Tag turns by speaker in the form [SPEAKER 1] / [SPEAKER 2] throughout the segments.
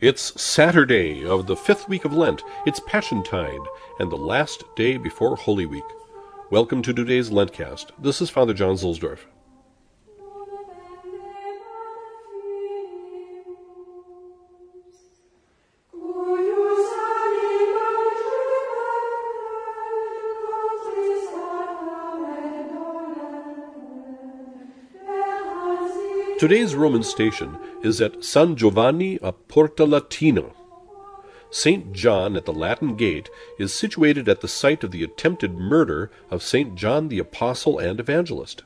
[SPEAKER 1] It's Saturday of the fifth week of Lent. It's Passiontide and the last day before Holy Week. Welcome to today's LENTCAzT. This is Father John Zuhlsdorf. Today's Roman station is at San Giovanni a Porta Latina. St. John at the Latin Gate is situated at the site of the attempted murder of St. John the Apostle and Evangelist.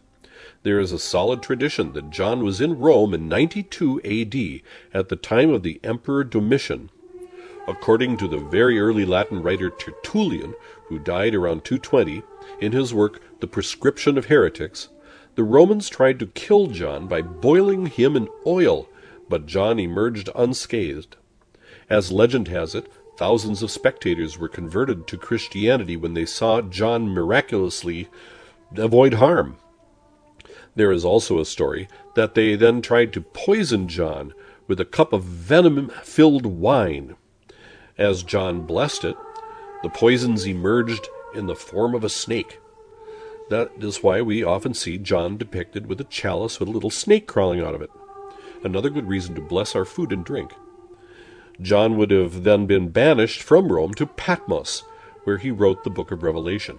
[SPEAKER 1] There is a solid tradition that John was in Rome in 92 AD at the time of the Emperor Domitian. According to the very early Latin writer Tertullian, who died around 220, in his work The Prescription of Heretics, the Romans tried to kill John by boiling him in oil, but John emerged unscathed. As legend has it, thousands of spectators were converted to Christianity when they saw John miraculously avoid harm. There is also a story that they then tried to poison John with a cup of venom filled wine. As John blessed it, the poisons emerged in the form of a snake. That is why we often see John depicted with a chalice with a little snake crawling out of it. Another good reason to bless our food and drink. John would have then been banished from Rome to Patmos, where he wrote the book of Revelation.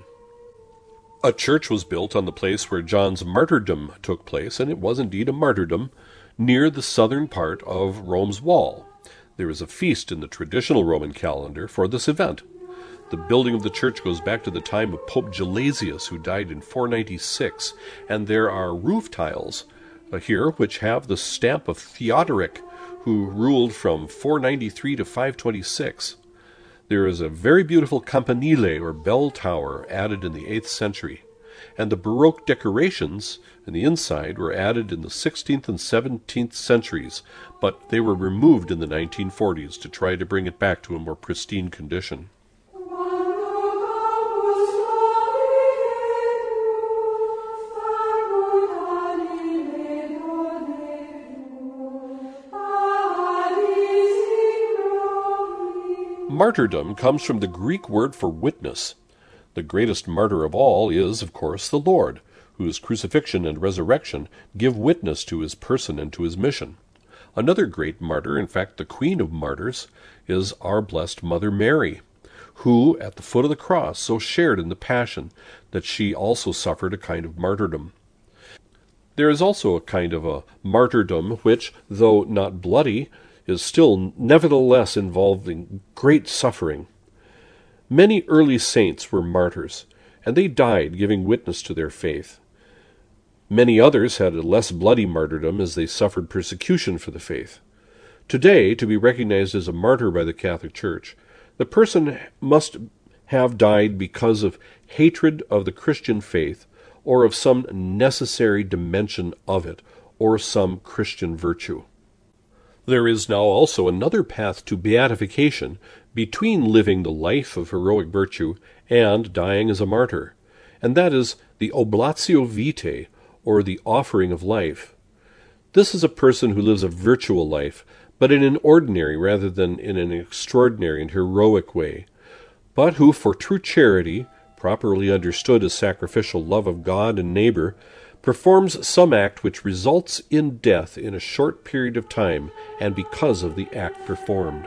[SPEAKER 1] A church was built on the place where John's martyrdom took place, and it was indeed a martyrdom, near the southern part of Rome's wall. There is a feast in the traditional Roman calendar for this event. The building of the church goes back to the time of Pope Gelasius, who died in 496, and there are roof tiles uh, here which have the stamp of Theodoric, who ruled from 493 to 526. There is a very beautiful campanile or bell tower added in the 8th century, and the Baroque decorations in the inside were added in the 16th and 17th centuries, but they were removed in the 1940s to try to bring it back to a more pristine condition. Martyrdom comes from the Greek word for witness. The greatest martyr of all is, of course, the Lord, whose crucifixion and resurrection give witness to his person and to his mission. Another great martyr, in fact, the queen of martyrs, is our blessed Mother Mary, who, at the foot of the cross, so shared in the passion that she also suffered a kind of martyrdom. There is also a kind of a martyrdom which, though not bloody, is still nevertheless involved in great suffering. Many early saints were martyrs, and they died giving witness to their faith. Many others had a less bloody martyrdom as they suffered persecution for the faith. Today, to be recognized as a martyr by the Catholic Church, the person must have died because of hatred of the Christian faith or of some necessary dimension of it or some Christian virtue. There is now also another path to beatification between living the life of heroic virtue and dying as a martyr, and that is the oblatio vitae, or the offering of life. This is a person who lives a virtual life, but in an ordinary rather than in an extraordinary and heroic way, but who, for true charity, properly understood as sacrificial love of God and neighbor, performs some act which results in death in a short period of time and because of the act performed.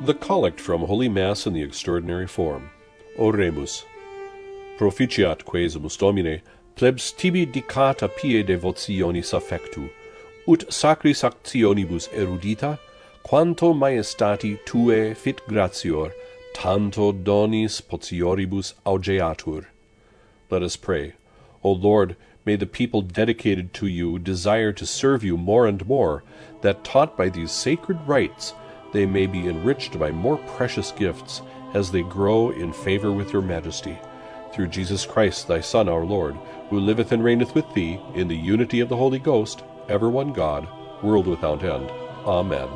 [SPEAKER 1] The Collect from Holy Mass in the Extraordinary Form. Oremus. Proficiat quesumus Domine, plebs tibi dicata pie devotionis affectu, ut sacris actionibus erudita, quanto maestati tue fit gratior, tanto donis potioribus augeatur. Let us pray. O Lord, may the people dedicated to you desire to serve you more and more, that taught by these sacred rites, they may be enriched by more precious gifts, as they grow in favor with your majesty. Through Jesus Christ, thy Son, our Lord, who liveth and reigneth with thee in the unity of the Holy Ghost, ever one God, world without end. Amen.